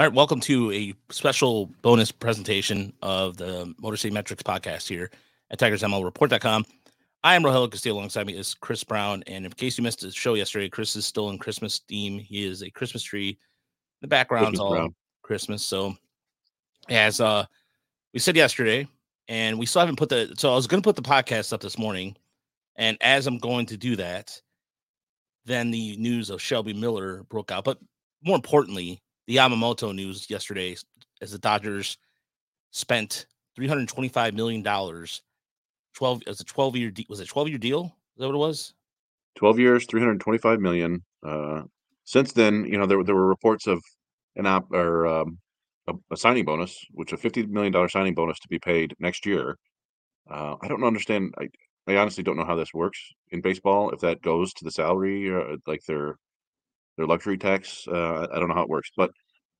All right, welcome to a special bonus presentation of the Motor City Metrics podcast here at TigersMLReport.com. I am Rogelio Castillo. Alongside me is Chris Brown. And in case you missed the show yesterday, Chris is still in Christmas theme. He is a Christmas tree. The background's all Brown. Christmas. So, as uh we said yesterday, and we still haven't put the so I was going to put the podcast up this morning, and as I'm going to do that, then the news of Shelby Miller broke out. But more importantly, the Yamamoto news yesterday as the Dodgers spent 325 million dollars 12 as a 12 year was it 12 year deal? Is that what it was? 12 years 325 million uh since then you know there, there were reports of an op or um, a, a, signing bonus which a 50 million dollar signing bonus to be paid next year. Uh i don't understand i i honestly don't know how this works in baseball if that goes to the salary uh, like their their luxury tax uh i don't know how it works but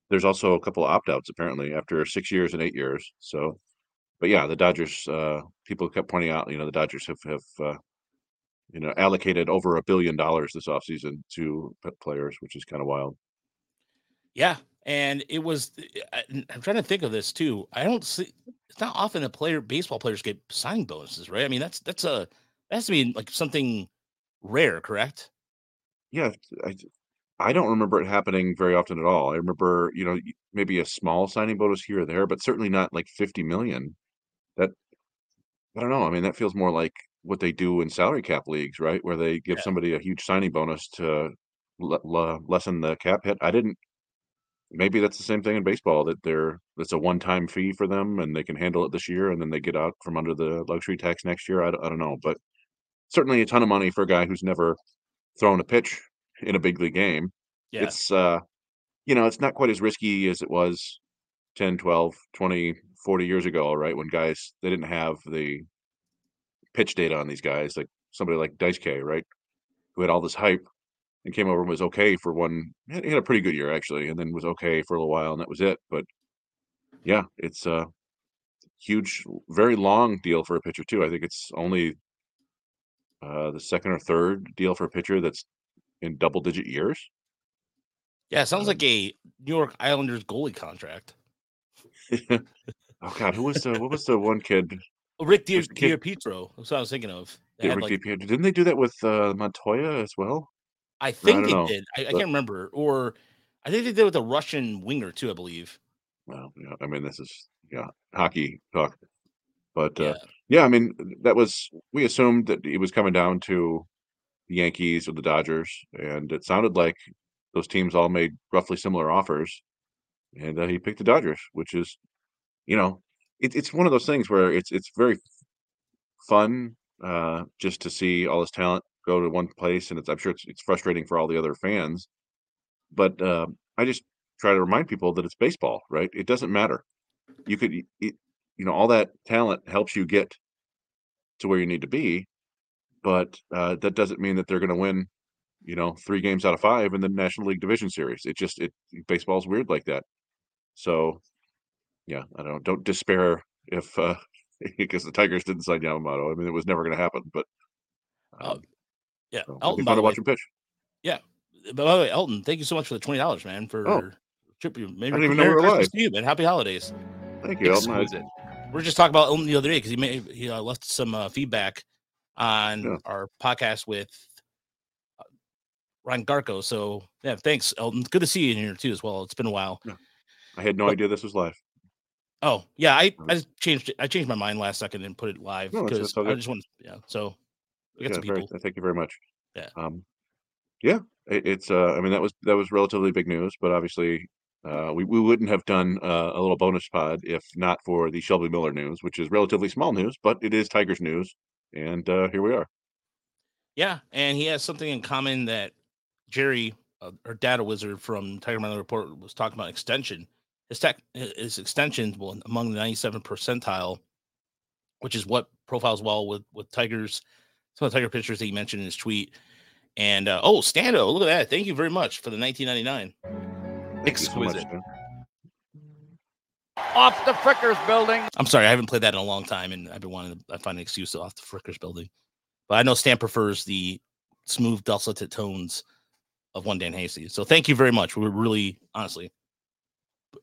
there's also a couple of opt-outs apparently after six years and eight years so but yeah, the Dodgers. Uh, people kept pointing out, you know, the Dodgers have have uh, you know allocated over a billion dollars this offseason to players, which is kind of wild. Yeah, and it was. I'm trying to think of this too. I don't see. It's not often that player baseball players get signing bonuses, right? I mean, that's that's a that has to be like something rare, correct? Yeah, I, I don't remember it happening very often at all. I remember, you know, maybe a small signing bonus here or there, but certainly not like 50 million. That I don't know. I mean, that feels more like what they do in salary cap leagues, right? Where they give yeah. somebody a huge signing bonus to lessen the cap hit. I didn't. Maybe that's the same thing in baseball that they're it's a one-time fee for them and they can handle it this year and then they get out from under the luxury tax next year. I, I don't know, but certainly a ton of money for a guy who's never thrown a pitch in a big league game. Yeah. It's uh you know, it's not quite as risky as it was 10, 12, 20, 40 years ago, right? When guys they didn't have the pitch data on these guys, like somebody like Dice K, right? Who had all this hype and came over and was okay for one. He had a pretty good year actually, and then was okay for a little while, and that was it. But yeah, it's a huge, very long deal for a pitcher too. I think it's only uh, the second or third deal for a pitcher that's in double digit years. Yeah, sounds um, like a New York Islanders goalie contract. Oh God, who was the what was the one kid? Oh, Rick Di, Pietro. That's what I was thinking of. Yeah, Rick like, Didn't they do that with uh, Montoya as well? I think I they know, did. I, I, can't remember. Or I think they did with a Russian winger too. I believe. Well, yeah. I mean, this is yeah hockey talk, but uh, yeah. yeah. I mean, that was we assumed that he was coming down to the Yankees or the Dodgers, and it sounded like those teams all made roughly similar offers, and uh, he picked the Dodgers, which is you know, it, it's one of those things where it's it's very fun uh, just to see all this talent go to one place, and it's I'm sure it's it's frustrating for all the other fans, but uh, I just try to remind people that it's baseball, right? It doesn't matter. You could, it, you know, all that talent helps you get to where you need to be, but uh, that doesn't mean that they're going to win, you know, three games out of five in the National League Division Series. It just it baseball's weird like that. So yeah, I don't don't despair if uh because the Tigers didn't sign Yamamoto. I mean, it was never going to happen, but um, uh, yeah, so Elton, fun to watch him pitch. Yeah, by the way, Elton, thank you so much for the twenty dollars, man. For oh. trip, maybe I didn't even know we were live. You, man. Happy holidays. Thank you, Elton. We are just talking about Elton the other day because he may he uh, left some uh, feedback on yeah. our podcast with uh, Ryan Garko. So yeah, thanks, Elton. Good to see you in here too as well. It's been a while. Yeah. I had no but, idea this was live. Oh yeah, I, I changed it. I changed my mind last second and put it live because no, I just want yeah. So we got yeah, some people. Very, thank you very much. Yeah. Um, yeah, it, it's. Uh, I mean, that was that was relatively big news, but obviously, uh, we we wouldn't have done uh, a little bonus pod if not for the Shelby Miller news, which is relatively small news, but it is Tigers news, and uh, here we are. Yeah, and he has something in common that Jerry, uh, our data wizard from Tiger Miller Report, was talking about extension his tech his extensions will among the 97 percentile, which is what profiles well with with Tigers. Some of the Tiger pictures that he mentioned in his tweet. And uh, oh, Stando, look at that! Thank you very much for the 1999. Exquisite. So much, off the Frickers building. I'm sorry, I haven't played that in a long time, and I've been wanting to I find an excuse to off the Frickers building. But I know Stan prefers the smooth dulcet tones of one Dan Hasty. So thank you very much. We're really honestly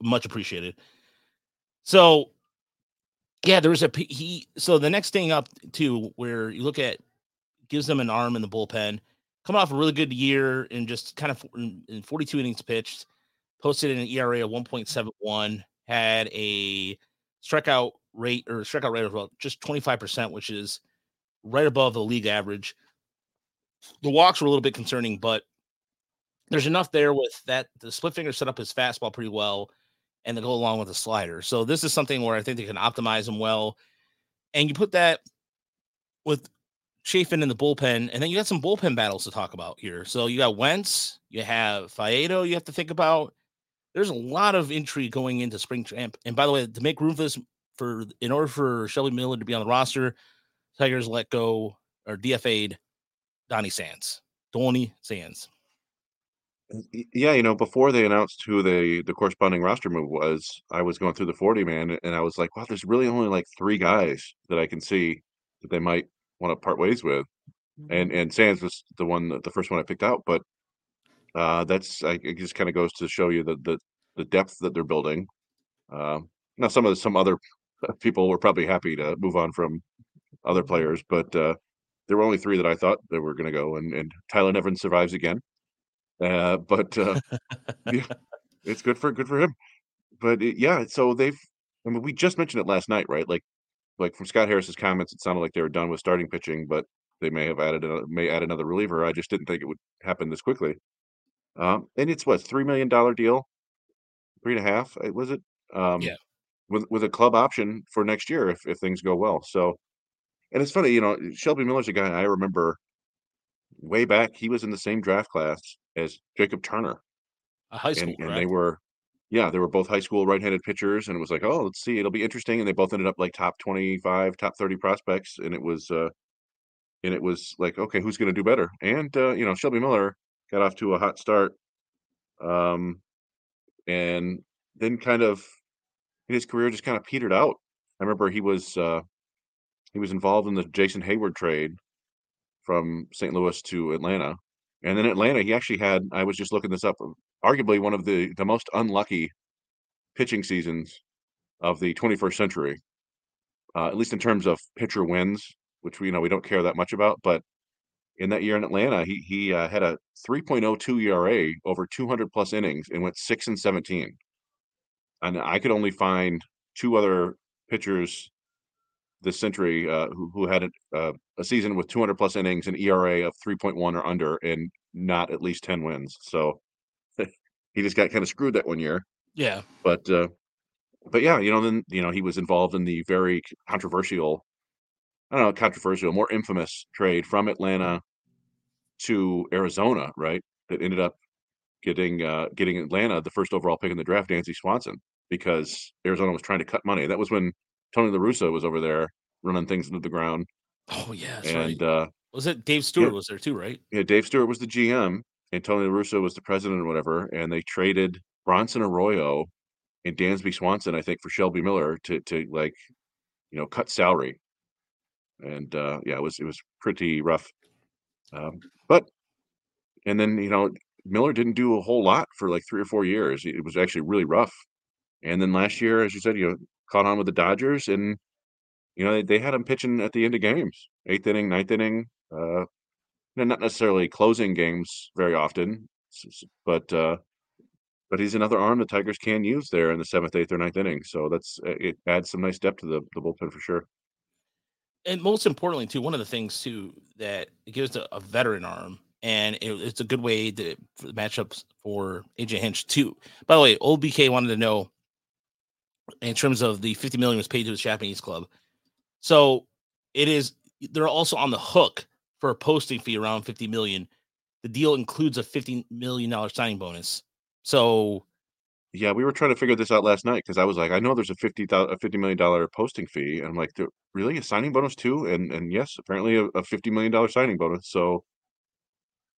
much appreciated. So, yeah, there was a he. So the next thing up too, where you look at gives them an arm in the bullpen, coming off a really good year and just kind of in 42 innings pitched, posted an ERA of 1.71, had a strikeout rate or strikeout rate of about just 25%, which is right above the league average. The walks were a little bit concerning, but there's enough there with that. The split finger set up his fastball pretty well and to go along with the slider. So this is something where I think they can optimize him well. And you put that with Chafin in the bullpen, and then you got some bullpen battles to talk about here. So you got Wentz, you have Faedo, you have to think about. There's a lot of intrigue going into spring camp. And by the way, to make room for this, for in order for Shelby Miller to be on the roster, Tigers let go or DFA'd Donny Sands. Donny Sands. Yeah, you know, before they announced who the the corresponding roster move was, I was going through the 40 man and I was like, wow, there's really only like three guys that I can see that they might want to part ways with. Mm-hmm. And and Sands was the one the first one I picked out, but uh that's I it just kind of goes to show you the the the depth that they're building. Um now some of the, some other people were probably happy to move on from other players, but uh there were only three that I thought that were going to go, and, and Tyler Nevin survives again. Uh, but uh, yeah, it's good for good for him. But it, yeah, so they've. I mean, we just mentioned it last night, right? Like, like from Scott Harris's comments, it sounded like they were done with starting pitching, but they may have added a, may add another reliever. I just didn't think it would happen this quickly. Um, and it's what three million dollar deal, three and a half, uh, was it? Um, yeah. With with a club option for next year if if things go well. So, and it's funny, you know, Shelby Miller's a guy I remember way back. He was in the same draft class as Jacob Turner. A high school, and, and they were, yeah, they were both high school right-handed pitchers, and it was like, oh, let's see, it'll be interesting. And they both ended up like top twenty-five, top thirty prospects, and it was, uh, and it was like, okay, who's going to do better? And uh, you know, Shelby Miller got off to a hot start, um, and then kind of his career just kind of petered out. I remember he was uh, he was involved in the Jason Heyward trade from St. Louis to Atlanta, and then Atlanta, he actually had, I was just looking this up, arguably one of the, the most unlucky pitching seasons of the 21st century, uh, at least in terms of pitcher wins, which we you know we don't care that much about. But in that year in Atlanta, he he uh, had a 3.02 ERA over 200 plus innings and went six and 17. And I could only find two other pitchers this century uh, who, who had a, uh, a season with 200 plus innings, and ERA of 3.1 or under, and not at least 10 wins. So he just got kind of screwed that one year. Yeah. But, uh, but yeah, you know, then, you know, he was involved in the very controversial, I don't know, controversial, more infamous trade from Atlanta to Arizona, right? That ended up getting, uh, getting Atlanta the first overall pick in the draft, Dansby Swanson, because Arizona was trying to cut money. That was when Tony La Russa was over there running things into the ground. Oh yeah, and right. uh, was it Dave Stewart yeah, was there too, right? Yeah, Dave Stewart was the GM, and Tony La Russa was the president or whatever. And they traded Bronson Arroyo and Dansby Swanson, I think, for Shelby Miller to to like, you know, cut salary. And uh, yeah, it was it was pretty rough. Um, but and then you know Miller didn't do a whole lot for like three or four years. It was actually really rough. And then last year, as you said, you know, caught on with the Dodgers, and you know they, they had him pitching at the end of games, eighth inning, ninth inning. Uh, not necessarily closing games very often, but uh, but he's another arm the Tigers can use there in the seventh, eighth, or ninth inning. So that's uh, it adds some nice depth to the, the bullpen for sure. And most importantly, too, one of the things too that it gives a, a veteran arm, and it, it's a good way to for matchups for AJ Hinch too. By the way, old BK wanted to know in terms of the 50 million was paid to his Japanese club. So it is they're also on the hook for a posting fee around 50 million. The deal includes a 50 million dollar signing bonus. So yeah, we were trying to figure this out last night because I was like, I know there's a fifty thousand a fifty million dollar posting fee, and I'm like, really a signing bonus too? And and yes, apparently a, a fifty million dollar signing bonus. So,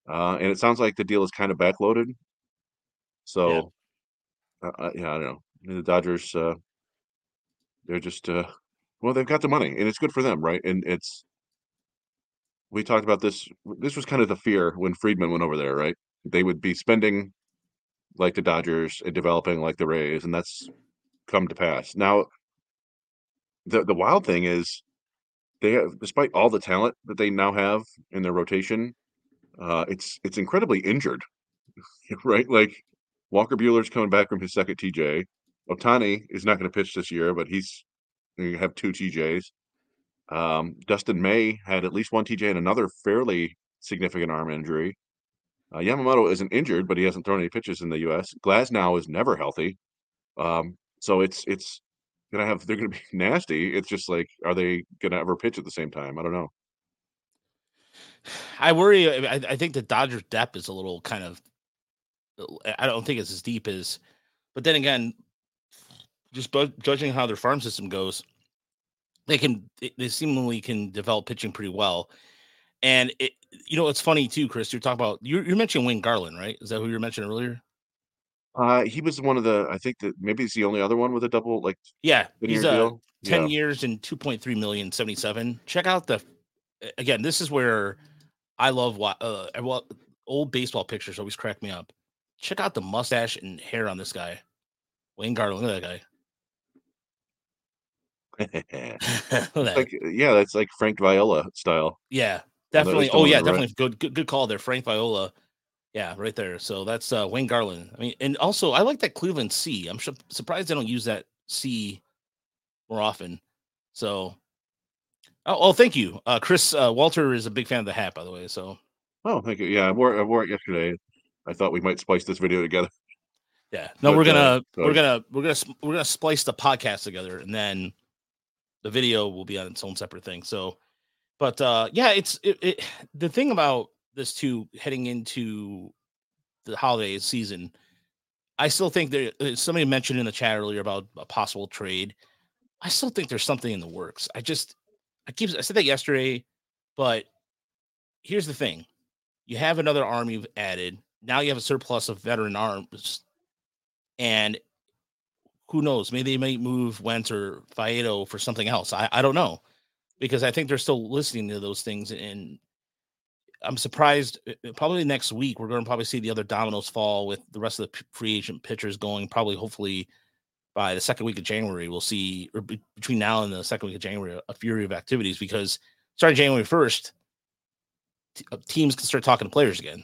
uh, and it sounds like the deal is kind of backloaded. So, yeah, uh, uh yeah I don't know the Dodgers, uh, they're just, uh, well, they've got the money, and it's good for them, right? And it's we talked about this. This was kind of the fear when Friedman went over there, right? They would be spending like the Dodgers and developing like the Rays, and that's come to pass. Now, the the wild thing is they have, despite all the talent that they now have in their rotation, uh, it's it's incredibly injured, right? Like Walker Buehler's coming back from his second TJ. Ohtani is not going to pitch this year, but he's to have two TJs. Um, Dustin May had at least one TJ and another fairly significant arm injury. Uh, Yamamoto isn't injured, but he hasn't thrown any pitches in the U.S. Glasnow is never healthy, um, so it's it's gonna have they're gonna be nasty. It's just like, are they gonna ever pitch at the same time? I don't know. I worry. I, I think the Dodgers' depth is a little kind of. I don't think it's as deep as, but then again, just judging how their farm system goes, they can they seemingly can develop pitching pretty well. And it, you know, it's funny too, Chris. You're talking about you you mentioned Wayne Garland, right? Is that who you were mentioning earlier? Uh, he was one of the. I think that maybe he's the only other one with a double like. Yeah, he's a uh, ten yeah. years and two point three million seventy seven. Check out the. Again, this is where I love what uh well old baseball pictures always crack me up. Check out the mustache and hair on this guy, Wayne Garland. Look at that guy. like yeah, that's like Frank Viola style. Yeah, definitely. Oh yeah, definitely right. good, good good call there, Frank Viola. Yeah, right there. So that's uh, Wayne Garland. I mean, and also I like that Cleveland C. I'm su- surprised they don't use that C more often. So, oh, oh thank you, uh, Chris uh, Walter is a big fan of the hat, by the way. So, oh, thank you. Yeah, I wore I wore it yesterday. I thought we might splice this video together. Yeah, no, but, we're gonna uh, we're gonna we're gonna we're gonna splice the podcast together, and then the video will be on its own separate thing. So, but uh, yeah, it's it, it, the thing about this too, heading into the holiday season. I still think there. Uh, somebody mentioned in the chat earlier about a possible trade. I still think there's something in the works. I just, I keep, I said that yesterday, but here's the thing: you have another arm you've added. Now you have a surplus of veteran arms, and who knows? Maybe they might move Wentz or Faedo for something else. I, I don't know because I think they're still listening to those things. And I'm surprised. Uh, uh, probably next week, we're going to probably see the other dominoes fall with the rest of the free agent pitchers going. Probably, hopefully, by the second week of January, we'll see, or between now and the second week of January, a fury of activities because starting January 1st, t- uh, teams can start talking to players again.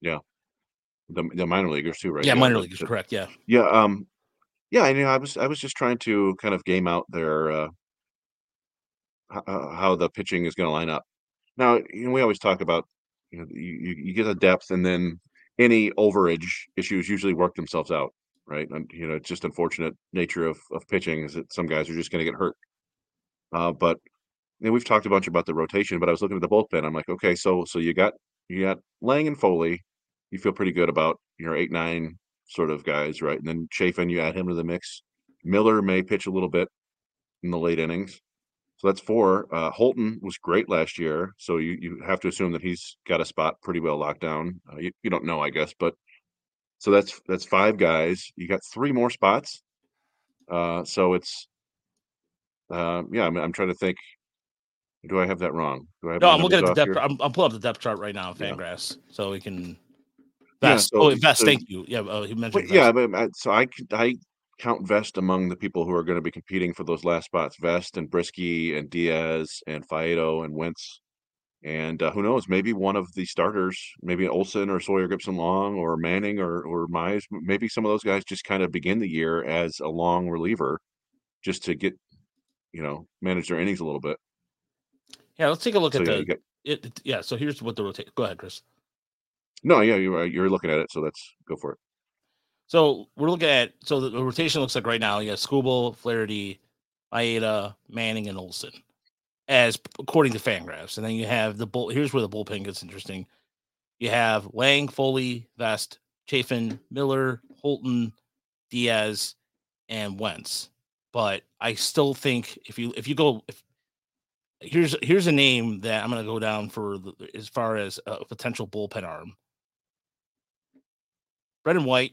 Yeah. The, the minor leaguers too, right? Yeah, yeah minor leaguers, correct. Yeah. Yeah. Um, yeah, I know. I was I was just trying to kind of game out their uh, how the pitching is going to line up. Now, you know, we always talk about you know you, you get a depth, and then any overage issues usually work themselves out, right? And you know, it's just unfortunate nature of of pitching is that some guys are just going to get hurt. Uh, but you know, we've talked a bunch about the rotation, but I was looking at the bullpen. I'm like, okay, so so you got you got Lang and Foley. You feel pretty good about your eight nine sort of guys, right? And then Chafin, you add him to the mix. Miller may pitch a little bit in the late innings. So that's four. Uh, Holton was great last year, so you, you have to assume that he's got a spot pretty well locked down. Uh, you, you don't know, I guess, but so that's that's five guys. You got three more spots. Uh, so it's uh, yeah. I'm, I'm trying to think. Do I have that wrong? Do I have no, I'm looking at the depth. I'm, I'm pulling up the depth chart right now, Fangraphs, yeah. so we can Vest. Yeah, so, oh, Vest. So, thank you. Yeah, uh, he mentioned. yeah, but uh, so I I count Vest among the people who are going to be competing for those last spots. Vest and Brieske and Diaz and Faedo and Wentz. And uh, who knows? Maybe one of the starters, maybe Olson or Sawyer Gipson-Long or Manning or or Mize. Maybe some of those guys just kind of begin the year as a long reliever, just to get, you know, manage their innings a little bit. Yeah, let's take a look so, at yeah, the. Get, it, yeah, so here's what the rotate. Go ahead, Chris. No, yeah, you're you're looking at it, so let's go for it. So we're looking at so the, rotation looks like right now you have Skubal, Flaherty, Maeda, Manning, and Olson, as according to Fangraphs, and then you have the bull. Here's where the bullpen gets interesting. You have Lang, Foley, Vest, Chafin, Miller, Holton, Diaz, and Wentz. But I still think if you if you go if here's here's a name that I'm going to go down for the, as far as a potential bullpen arm. Brendan White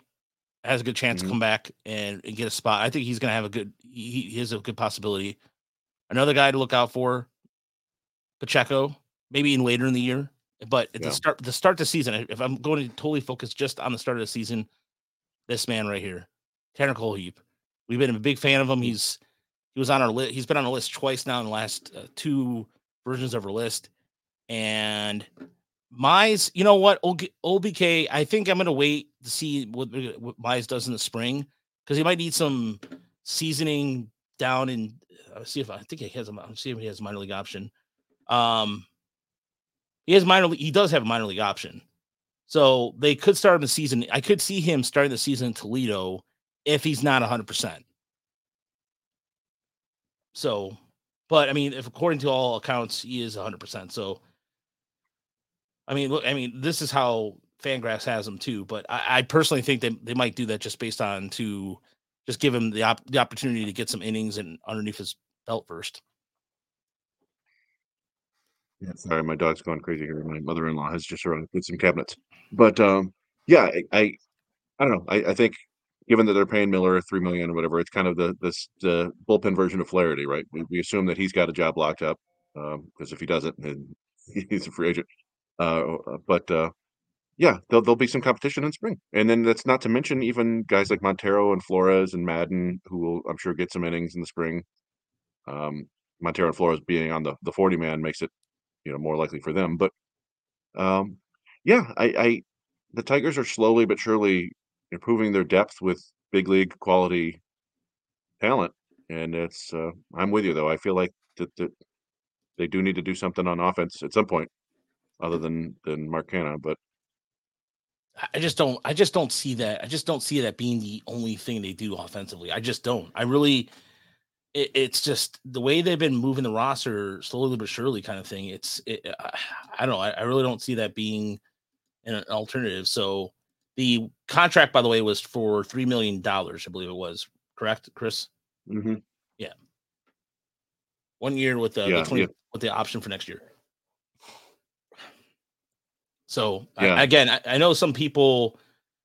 has a good chance mm-hmm. to come back and, and, get a spot. I think he's going to have a good. He, he has a good possibility. Another guy to look out for, Pacheco, maybe in later in the year But at Yeah. the start, the start of the season, if I'm going to totally focus just on the start of the season, this man right here, Tanner Cole Heap, we've been a big fan of him. He's he was on our list. He's been on the list twice now in the last uh, two versions of our list. And Mize, you know what? OBK, I think I'm gonna wait to see what, what Mize does in the spring because he might need some seasoning down in. Uh, see if I think he has a. I'm see if he has a minor league option. Um, he has minor. He does have a minor league option, so they could start him the season. I could see him starting the season in Toledo if he's not 100. percent So, but I mean, if according to all accounts, he is 100. percent So, I mean, look, I mean, this is how Fangraphs has him too. But I, I personally think they they might do that just based on to just give him the op- the opportunity to get some innings and underneath his belt first. Yeah, sorry, my dog's going crazy here. My mother-in-law has just arrived with some cabinets. But um, yeah, I, I, I don't know. I, I think given that they're paying Miller three million or whatever, it's kind of the this the bullpen version of Flaherty, right? We, we assume that he's got a job locked up because if he doesn't, then he's a free agent. Uh, but uh, yeah, there'll, there'll be some competition in spring, and then that's not to mention even guys like Montero and Flores and Madden, who will I'm sure get some innings in the spring. Um, Montero and Flores being on the the 40 man makes it you know more likely for them. But um, yeah, I, I the Tigers are slowly but surely improving their depth with big league quality talent, and it's uh, I'm with you though. I feel like that, that they do need to do something on offense at some point, other than than Mark Canha. But I- just don't I just don't see that. I just don't see that being the only thing they do offensively. I just don't. I really it, it's just the way they've been moving the roster slowly but surely kind of thing. It's it, I, I don't know. I, I really don't see that being an alternative. So the contract by the way was for 3 million dollars, I believe it was. Correct, Chris? mhm, Yeah. One year with the, the Yeah, 20 yeah. with the option for next year. So I- again, I, I know some people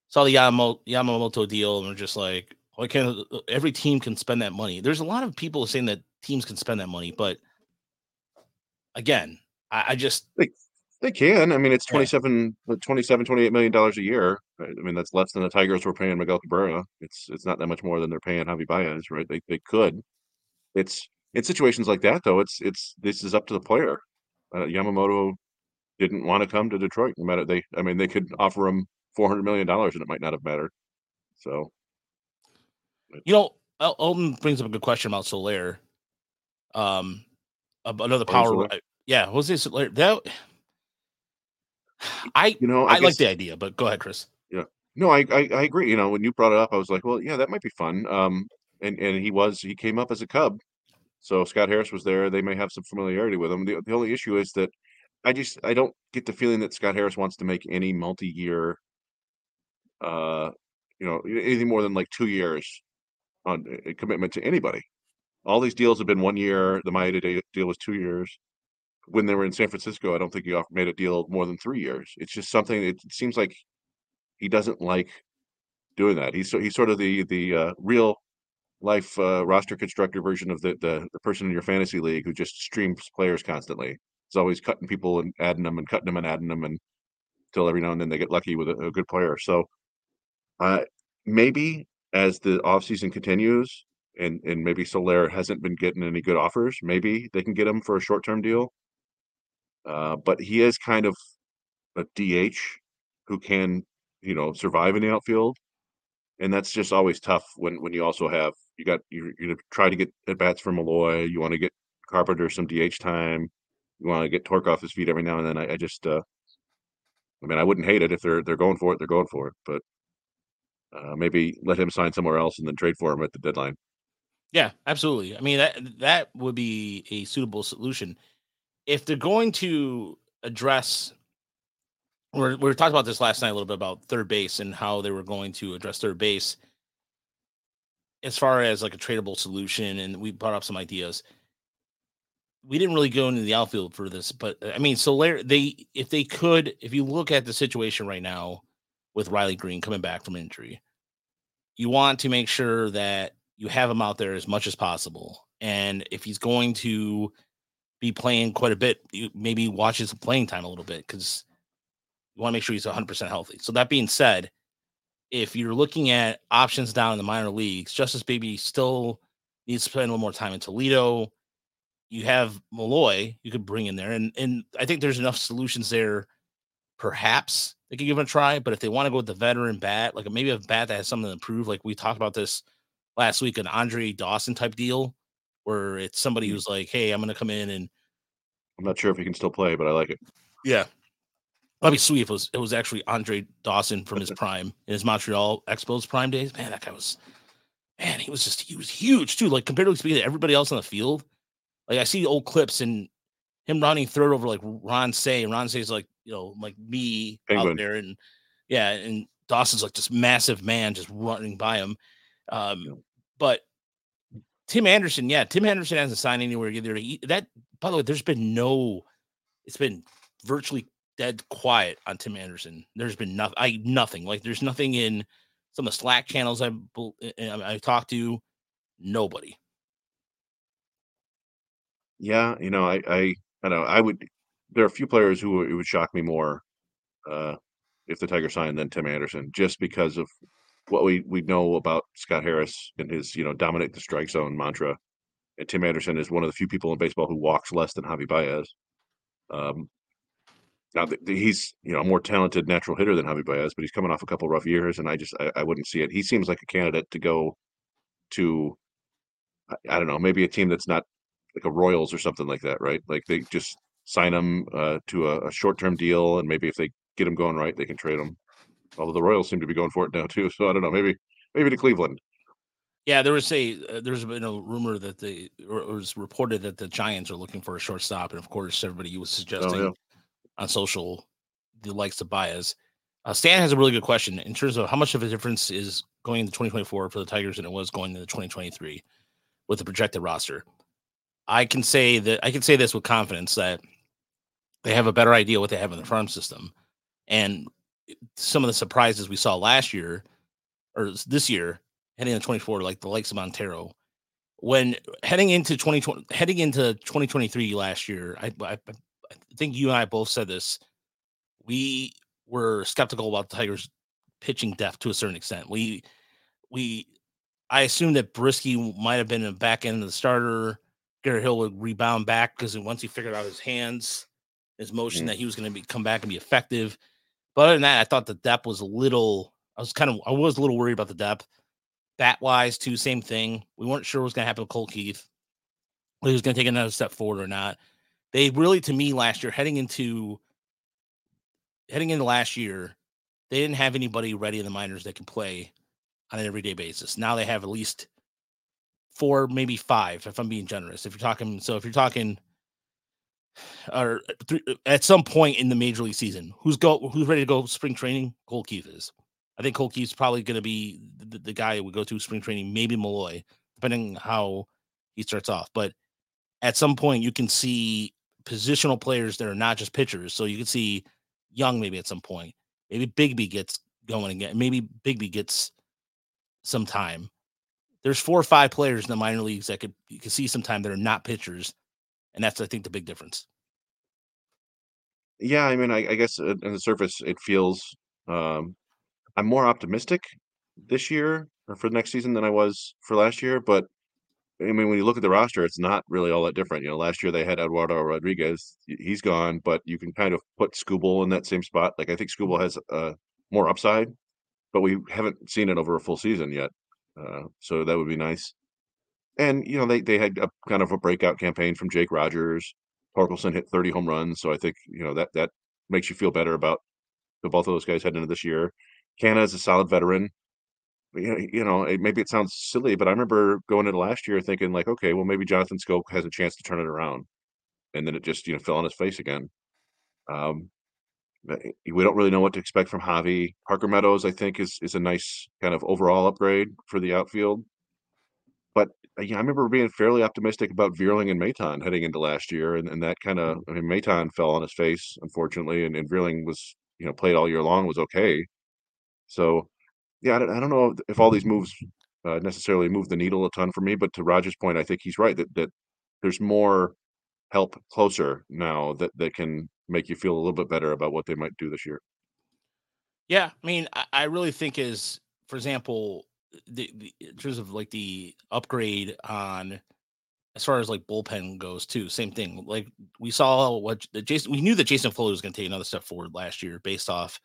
saw the Yamamoto, Yamamoto deal and were just like, why can't every team can spend that money? There's a lot of people saying that teams can spend that money, but again, I, I just they can. I mean, it's Yeah. 27, uh, 27, 28 million dollars a year. right? I mean, that's less than the Tigers were paying Miguel Cabrera. It's it's not that much more than they're paying Javi Baez, right? They they could. It's in situations like that though. It's it's this is up to the player. Uh, Yamamoto didn't want to come to Detroit. No matter they, I mean, they could offer him four hundred million dollars, and it might not have mattered. So you know, El- Elton brings up a good question about Soler. Um, another power, Soler? uh, yeah, Jose Soler. That I you know, I, I, like the idea, but go ahead, Chris. Yeah, no, I, I I agree. You know, when you brought it up, I was like, well, yeah, that might be fun. Um, and and he was he came up as a Cub, so Scott Harris was there. They may have some familiarity with him. The the only issue is that I just I don't get the feeling that Scott Harris wants to make any multi-year, uh, you know, anything more than like two years on a commitment to anybody. All these deals have been one year. The Maeda deal was two years. When they were in San Francisco, I don't think he made a deal more than three years. It's just something. It seems like he doesn't like doing that. He's so he's sort of the the uh, real life uh, roster constructor version of the, the the person in your fantasy league who just streams players constantly. He's always cutting people and adding them and cutting them and adding them and until every now and then they get lucky with a, a good player. So uh, maybe as the offseason continues and and maybe Soler hasn't been getting any good offers, maybe they can get him for a short term deal. Uh, but he is kind of a DH who can, you know, survive in the outfield and that's just always tough when when you also have you got you're, you try to get at bats from Malloy, you want to get Carpenter some DH time, you want to get Torque off his feet every now and then. I, I just, uh, I mean, I wouldn't hate it if they're they're going for it, they're going for it, but uh, maybe let him sign somewhere else and then trade for him at the deadline. Yeah, absolutely. I mean that that would be a suitable solution if they're going to address. We're, we were talking about this last night a little bit about third base and how they were going to address third base as far as like a tradable solution, and we brought up some ideas. We didn't really go into the outfield for this, but uh, I mean, Soler, they if they could, if you look at the situation right now with Riley Greene coming back from injury, you want to make sure that you have him out there as much as possible. And if he's going to be playing quite a bit, you maybe watch his playing time a little bit because you want to make sure he's 100% healthy. So that being said, if you're looking at options down in the minor leagues, Justice Bigby still needs to spend a little more time in Toledo. You have Malloy you could bring in there, and and I think there's enough solutions there. Perhaps they could give it a try, but if they want to go with the veteran bat, like maybe a bat that has something to prove, like we talked about this last week, an Andre Dawson type deal, where it's somebody Mm. who's like, "Hey, I'm going to come in and I'm not sure if he can still play, but I like it. yeah, that'd be sweet if it was it was actually Andre Dawson from his prime in his Montreal Expos prime days. Man, that guy was man, he was just he was huge too. Like compared to speaking to everybody else on the field, like I see old clips and him running third over like Ron Cey, and Ron Cey's like you know like me out there, and yeah, and Dawson's like this massive man just running by him. Um, Yeah. but Tim Anderson, yeah, Tim Anderson hasn't signed anywhere either. He, that by the way, there's been no, it's been virtually dead quiet on Tim Anderson. There's been nothing. I nothing. Like there's nothing in some of the Slack channels I've I, I talked to. Nobody. Yeah, you know, I I I know I would. There are a few players who it would shock me more uh, if the Tigers signed than Tim Anderson, just because of what we we know about Scott Harris and his you know dominate the strike zone mantra. And Tim Anderson is one of the few people in baseball who walks less than Javi Baez. Um, now th- th- he's you know a more talented natural hitter than Javi Baez, but he's coming off a couple rough years, and I just I, I wouldn't see it. He seems like a candidate to go to I don't know maybe a team that's not like a Royals or something like that, right? Like they just sign them uh, to a, a short term deal, and maybe if they get them going right, they can trade them. Although the Royals seem to be going for it now too, so I don't know. Maybe maybe to Cleveland. Yeah, there was a uh, there's been a rumor that the or it was reported that the Giants are looking for a shortstop, and of course everybody was suggesting yeah. on social the likes of Baez. Uh, Stan has a really good question in terms of how much of a difference is going into 2024 for the Tigers than it was going into 2023 with the projected roster. I can say that I can say this with confidence that they have a better idea what they have in the farm system, and some of the surprises we saw last year or this year heading into 24, like the likes of Montero. When heading into 2020, heading into 2023 last year, I, I, I think you and I both said this. We were skeptical about the Tigers pitching depth to a certain extent. We, we, I assumed that Brieske might have been the back end of the starter. Garrett Hill would rebound back because once he figured out his hands, his motion, Mhm. that he was going to be come back and be effective. But other than that, I thought the depth was a little. I was kind of. I was a little worried about the depth. Bat wise, too, same thing. We weren't sure what was going to happen with Colt Keith. Whether he was going to take another step forward or not. They really, to me, last year, heading into heading into last year, they didn't have anybody ready in the minors that can play on an everyday basis. Now they have at least four, maybe five, if I'm being generous. If you're talking, so if you're talking, or uh, th- uh, at some point in the major league season, who's go who's ready to go spring training? Colt Keith is. I think Colt Keith's probably going to be the, the guy would go to spring training. Maybe Malloy, depending how he starts off. But at some point, you can see positional players that are not just pitchers. So you can see Jung maybe at some point. Maybe Bigby gets going again. Maybe Bigby gets some time. There's four or five players in the minor leagues that could you can see some time that are not pitchers, and that's I think the big difference. Yeah, I mean, I, I guess uh, on the surface, it feels um, I'm more optimistic this year or for the next season than I was for last year. But I mean, when you look at the roster, it's not really all that different. You know, last year they had Eduardo Rodriguez; he's gone, but you can kind of put Skubal in that same spot. Like I think Skubal has uh, more upside, but we haven't seen it over a full season yet. Uh, so that would be nice. And you know, they they had a kind of a breakout campaign from Jake Rogers. Torkelson hit 30 home runs, so I think you know that that makes you feel better about the both of those guys heading into this year. Canha is a solid veteran. You know, it, maybe it sounds silly, but I remember going into last year thinking like, okay, well maybe Jonathan Schoop has a chance to turn it around, and then it just you know fell on his face again. Um, we don't really know what to expect from Javi. Parker Meadows, I think, is is a nice kind of overall upgrade for the outfield. But uh, yeah, I remember being fairly optimistic about Vierling and Maton heading into last year, and, and that kind of I mean Maton fell on his face unfortunately, and, and Vierling was you know played all year long was okay. So yeah, I don't, I don't know if all these moves uh, necessarily move the needle a ton for me, but to Roger's point, I think he's right that that there's more help closer now that that can make you feel a little bit better about what they might do this year. Yeah, I mean, I, really think is, for example, the, the in terms of like the upgrade on as far as like bullpen goes too. Same thing. Like we saw what the Jason, we knew that Jason Foley was going to take another step forward last year based off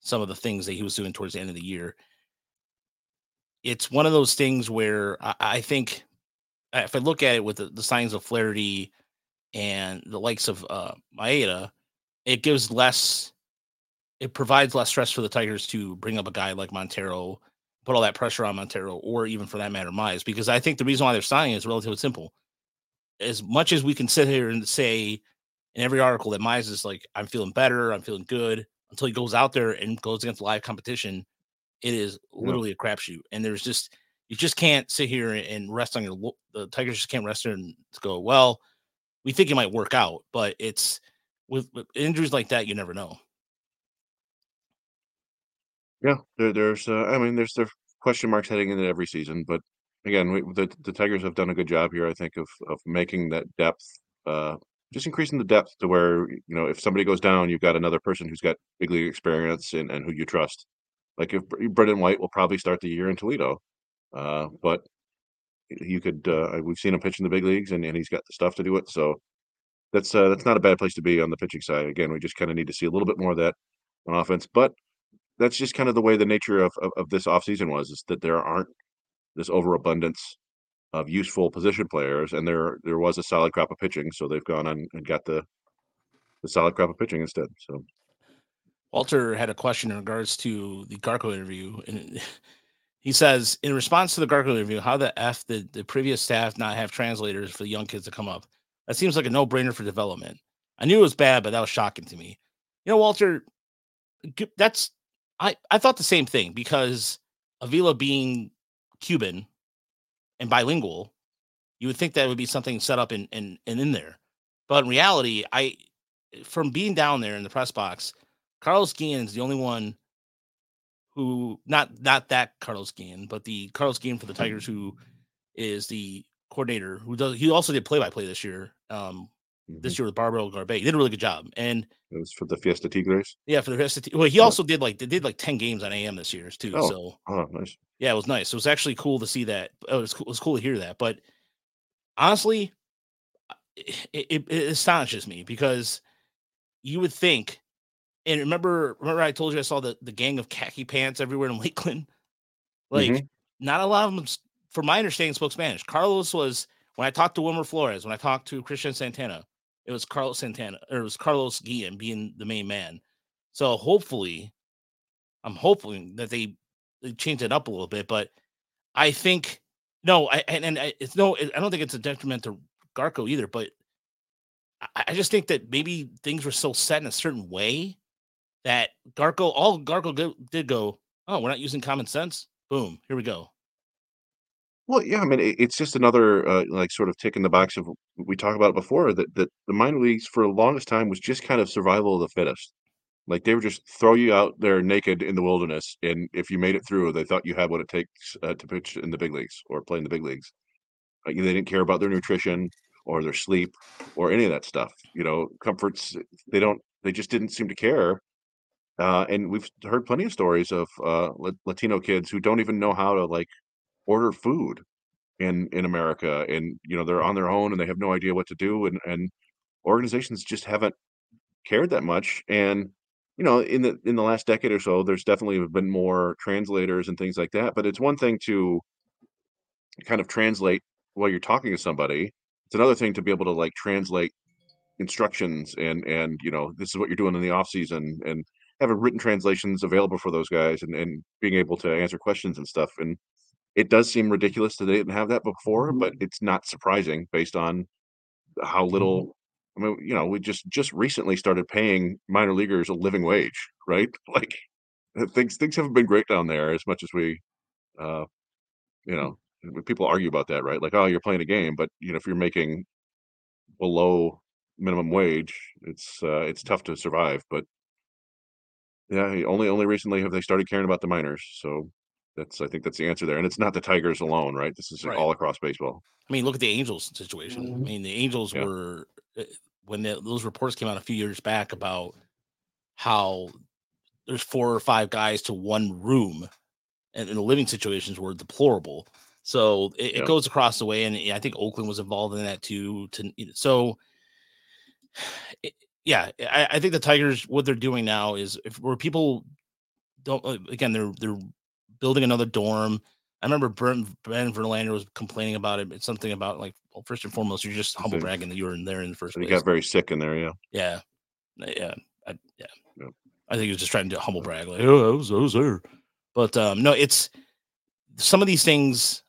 some of the things that he was doing towards the end of the year. It's one of those things where I, I think if I look at it with the, the signs of Flaherty and the likes of uh, Maeda, it gives less, it provides less stress for the Tigers to bring up a guy like Montero, put all that pressure on Montero, or even for that matter, Mize, because I think the reason why they're signing is relatively simple. As much as we can sit here and say in every article that Mize is like, I'm feeling better, I'm feeling good, until he goes out there and goes against live competition, it is literally a crapshoot. And there's just, you just can't sit here and rest on your, the Tigers just can't rest there and go, well, we think it might work out, but it's with, with injuries like that, you never know. Yeah, there, there's. Uh, I mean, there's the question marks heading into every season, but again, we, the the Tigers have done a good job here. I think of of making that depth, uh, just increasing the depth to where you know if somebody goes down, you've got another person who's got big league experience and and who you trust. Like if Brendan White will probably start the year in Toledo, uh, but you could uh, we've seen him pitch in the big leagues and, and he's got the stuff to do it. So that's uh, that's not a bad place to be on the pitching side. Again, we just kind of need to see a little bit more of that on offense. But that's just kind of the way the nature of, of, of this offseason was is that there aren't this overabundance of useful position players and there there was a solid crop of pitching so they've gone on and got the the solid crop of pitching instead so walter had a question in regards to the Garko interview and he says in response to the garko interview how the f did the previous staff not have translators for the young kids to come up? That seems like a no-brainer for development. I knew it was bad but that was shocking to me. You know walter that's I, I thought the same thing because Avila being Cuban and bilingual, you would think that would be something set up and in, in, in, in there. But in reality, I from being down there in the press box, Carlos Guillen is the only one who not not that Carlos Guillen, but the Carlos Guillen for the Tigers who is the coordinator who does he also did play by play this year. Um, mm-hmm. this year with Barbaro Garbey. He did a really good job. And it was for the Fiesta Tigres. Yeah, for the Fiesta. T- well, he also did like they did like ten games on AM this year too. Oh, so oh, nice. Yeah, it was nice. It was actually cool to see that. Oh, it was cool, it was cool to hear that. But honestly, it, it, it astonishes me because you would think. And remember, remember I told you I saw the, the gang of khaki pants everywhere in Lakeland. Like, mm-hmm. not a lot of them, from my understanding, spoke Spanish. Carlos was when I talked to Wilmer Flores, when I talked to Christian Santana, it was Carlos Santana or it was Carlos Guillen being the main man. So hopefully, I'm hoping that they, they change it up a little bit. But I think no, I and, and it's no, I don't think it's a detriment to Garko either. But I, I just think that maybe things were so set in a certain way that Garko, all Garko did go, oh, we're not using common sense. Boom, here we go. Well, yeah, I mean, it's just another uh, like sort of tick in the box of we talked about before that that the minor leagues for the longest time was just kind of survival of the fittest. Like they would just throw you out there naked in the wilderness, and if you made it through, they thought you had what it takes uh, to pitch in the big leagues or play in the big leagues. Like they didn't care about their nutrition or their sleep or any of that stuff. You know, comforts they don't. They just didn't seem to care. Uh, and we've heard plenty of stories of uh, Latino kids who don't even know how to like order food in in America, and you know they're on their own and they have no idea what to do, and and organizations just haven't cared that much. And you know, in the in the last decade or so, there's definitely been more translators and things like that. But it's one thing to kind of translate while you're talking to somebody. It's another thing to be able to like translate instructions and and you know this is what you're doing in the off season and having written translations available for those guys and, and being able to answer questions and stuff and it does seem ridiculous that they didn't have that before, but mm-hmm. it's not surprising based on how mm-hmm. little. I mean, you know, we just just recently started paying minor leaguers a living wage, right? Like uh, things things haven't been great down there as much as we, uh, you know, people argue about that, right? Like, oh, you're playing a game, but you know, if you're making below minimum wage, it's uh, it's tough to survive. But yeah, only only recently have they started caring about the minors. So that's I think that's the answer there, and it's not the Tigers alone, right? This is right. all across baseball. I mean, look at the Angels situation. I mm-hmm. mean, the Angels yeah. were uh, when the, those reports came out a few years back about how there's four or five guys to one room, and, and the living situations were deplorable. So it, yeah. it, goes across the way, and I think Oakland was involved in that too. To so, it, yeah, I, I, think the Tigers what they're doing now is if where people don't uh, again they're they're building another dorm. I remember Ben, ben Verlander was complaining about it. It's something about like well, first and foremost, you're just humble bragging that you were in there in the first place. You got very sick in there, yeah. Yeah, yeah, I, yeah. Yep. I think he was just trying to humble brag, like, oh, I was, I was there. But um, no, it's some of these things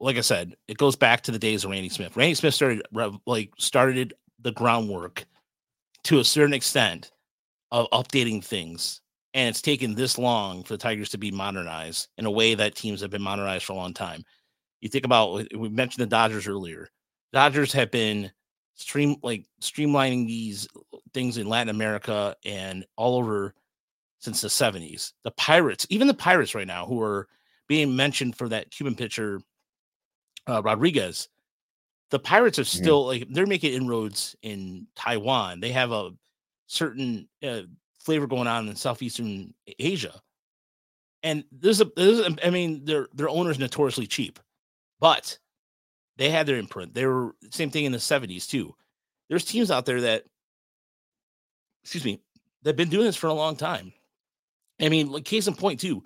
like I said, it goes back to the days of Randy Smith. Randy Smith started like started the groundwork to a certain extent of updating things. And it's taken this long for the Tigers to be modernized in a way that teams have been modernized for a long time. You think about we mentioned the Dodgers earlier. Dodgers have been stream like streamlining these things in Latin America and all over since the 70s. The Pirates, even the Pirates right now, who are being mentioned for that Cuban pitcher uh, Rodriguez, the Pirates are mm-hmm. still mm-hmm. like they're making inroads in Taiwan. They have a certain uh, flavor going on in Southeastern Asia, and there's a, there's a I mean their their owners notoriously cheap, but they had their imprint. They were same thing in the '70s too. There's teams out there that, excuse me, that've been doing this for a long time. I mean, like case in point too.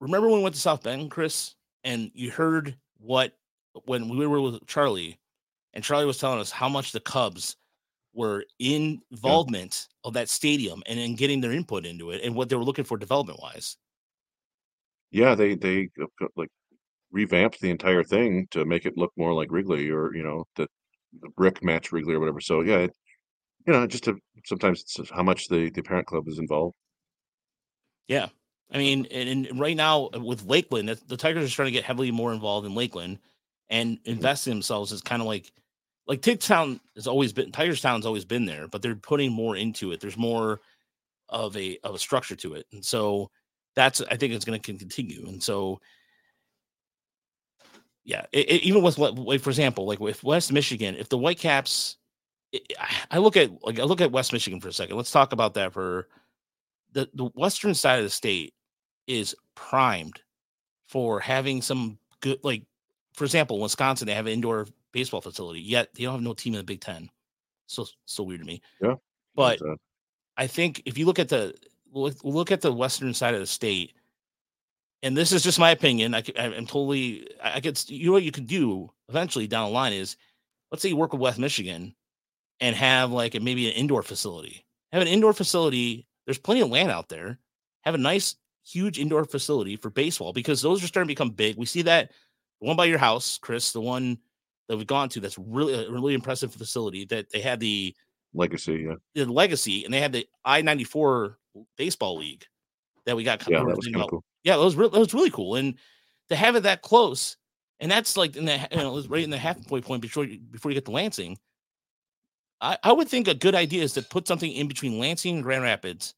Remember when we went to South Bend, Chris, and you heard what when we were with Charlie, and Charlie was telling us how much the Cubs were involvement yeah. of that stadium and in getting their input into it and what they were looking for development wise. Yeah, they they uh, like revamped the entire thing to make it look more like Wrigley or you know the, the brick match Wrigley or whatever. So yeah, it, you know, just to sometimes it's how much the the parent club is involved. Yeah, I mean, and, and right now uh, with Lakeland, the Tigers are trying to get heavily more involved in Lakeland and mm-hmm. invest in themselves is kind of like like Town has always been Tigers Town's always been there, but they're putting more into it. There's more of a of a structure to it, and so that's I think it's going to continue. And so, yeah, it, it, even with like for example, like with West Michigan, if the Whitecaps, it, I look at like I look at West Michigan for a second. Let's talk about that for the the western side of the state is primed for having some good like for example wisconsin they have an indoor baseball facility yet they don't have no team in the big ten. So so weird to me. Yeah but i think if you look at the look, look at the western side of the state and this is just my opinion i i'm totally i could you know what you could do eventually down the line is let's say you work with west michigan and have like a, maybe an indoor facility. Have an indoor facility there's plenty of land out there. Have a nice huge indoor facility for baseball because those are starting to become big. We see that the one by your house, Chris, the one that we've gone to that's really a really impressive facility that they had the legacy, yeah. The legacy, and they had the I ninety four baseball league that we got. Yeah, that was cool. Yeah, that was re- that was really cool, and to have it that close, and that's like in the you know right in the halfway point before you, before you get to Lansing. I, I would think a good idea is to put something in between Lansing and Grand Rapids,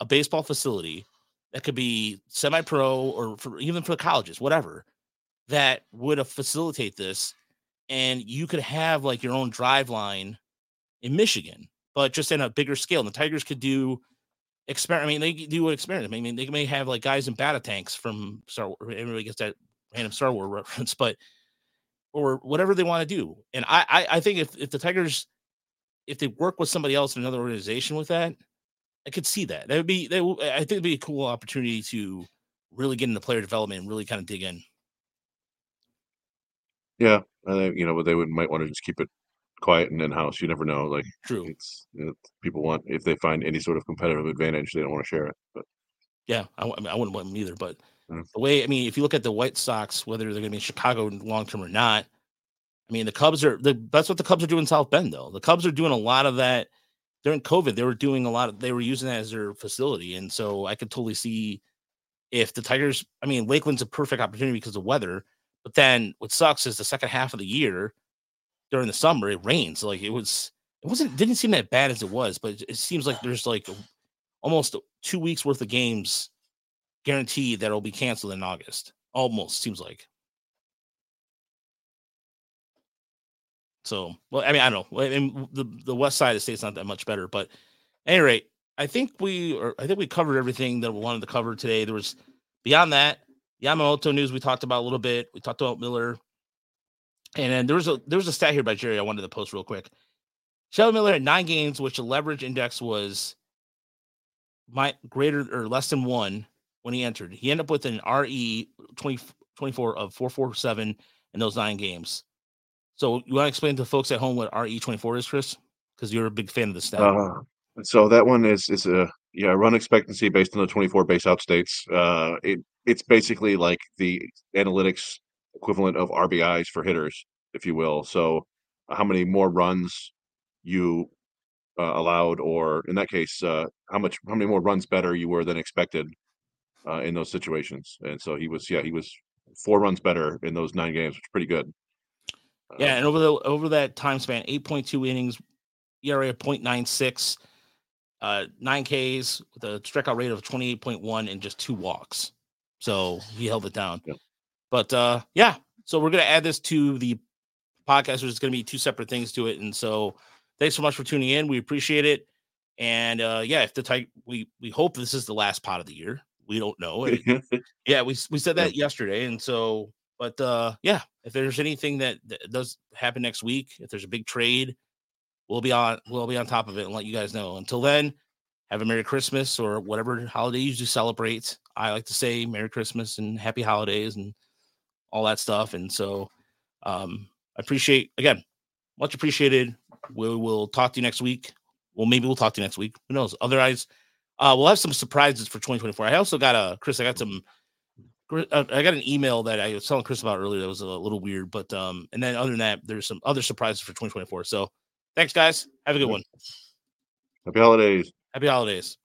a baseball facility that could be semi-pro or for even for the colleges, whatever, that would facilitate this, and you could have like your own Driveline in Michigan, but just in a bigger scale. And the Tigers could do experiment. I mean, they do an experiment. I mean, they may have like guys in battle tanks from Star. Wars. Everybody gets that random Star Wars reference, but or whatever they want to do. And I, I, I think if if the Tigers, if they work with somebody else in another organization with that, I could see that. That would be that. would, I think it'd be a cool opportunity to really get into player development and really kind of dig in. Yeah, uh, you know, but they would might want to just keep it quiet and in house. You never know. Like, true. It's you know, people want if they find any sort of competitive advantage, they don't want to share it. But yeah, I, I, mean, I wouldn't want them either. But mm. the way I mean, if you look at the White Sox, whether they're going to be in Chicago long term or not, I mean, the Cubs are the, that's what the Cubs are doing in South Bend though. The Cubs are doing a lot of that during COVID, they were doing a lot of they were using that as their facility. And so I could totally see if the Tigers, I mean, Lakeland's a perfect opportunity because of weather. But then what sucks is the second half of the year during the summer, it rains. Like it was, it wasn't, didn't seem that bad as it was, but it seems like there's like almost two weeks worth of games guaranteed that'll be canceled in August. Almost seems like. So, well, I mean, I don't know. I mean, the the west side of the state's not that much better, but at any rate, I think we or I think we covered everything that we wanted to cover today. There was beyond that Yamamoto news we talked about a little bit. We talked about Miller, and then there was a there was a stat here by Jerry I wanted to post real quick. Shelby Miller had nine games, which the leverage index was my greater or less than one when he entered. He ended up with an RE 20, 24 of 447 in those nine games. So you want to explain to folks at home what RE24 is, Chris? Because you're a big fan of the stat. Uh, so that one is is a yeah run expectancy based on the 24 base out states. Uh, it it's basically like the analytics equivalent of RBIs for hitters, if you will. So how many more runs you uh, allowed, or in that case, uh, how much how many more runs better you were than expected uh, in those situations. And so he was yeah he was four runs better in those nine games, which is pretty good. Yeah, and over the over that time span, eight point two innings, ERA of 0.96, uh, nine Ks with a strikeout rate of twenty eight point one and just two walks. So he held it down. Yeah. But uh, yeah, so we're gonna add this to the podcast. There's gonna be two separate things to it, and so thanks so much for tuning in. We appreciate it. And uh, yeah, if the type we we hope this is the last pot of the year. We don't know. yeah, we we said that yesterday, and so but uh, yeah, if there's anything that, that, does happen next week, if there's a big trade, we'll be on we'll be on top of it and let you guys know. Until then, have a Merry Christmas or whatever holiday you celebrate. I like to say Merry Christmas and Happy Holidays and all that stuff. And so um, I appreciate again, much appreciated. We will talk to you next week. Well, maybe we'll talk to you next week. Who knows? Otherwise, uh, we'll have some surprises for 2024. I also got a Chris. I got some uh, I got an email that I was telling Chris about earlier that was a little weird, but um, and then other than that, there's some other surprises for 2024. So thanks, guys. Have a good one. Happy holidays. Happy holidays.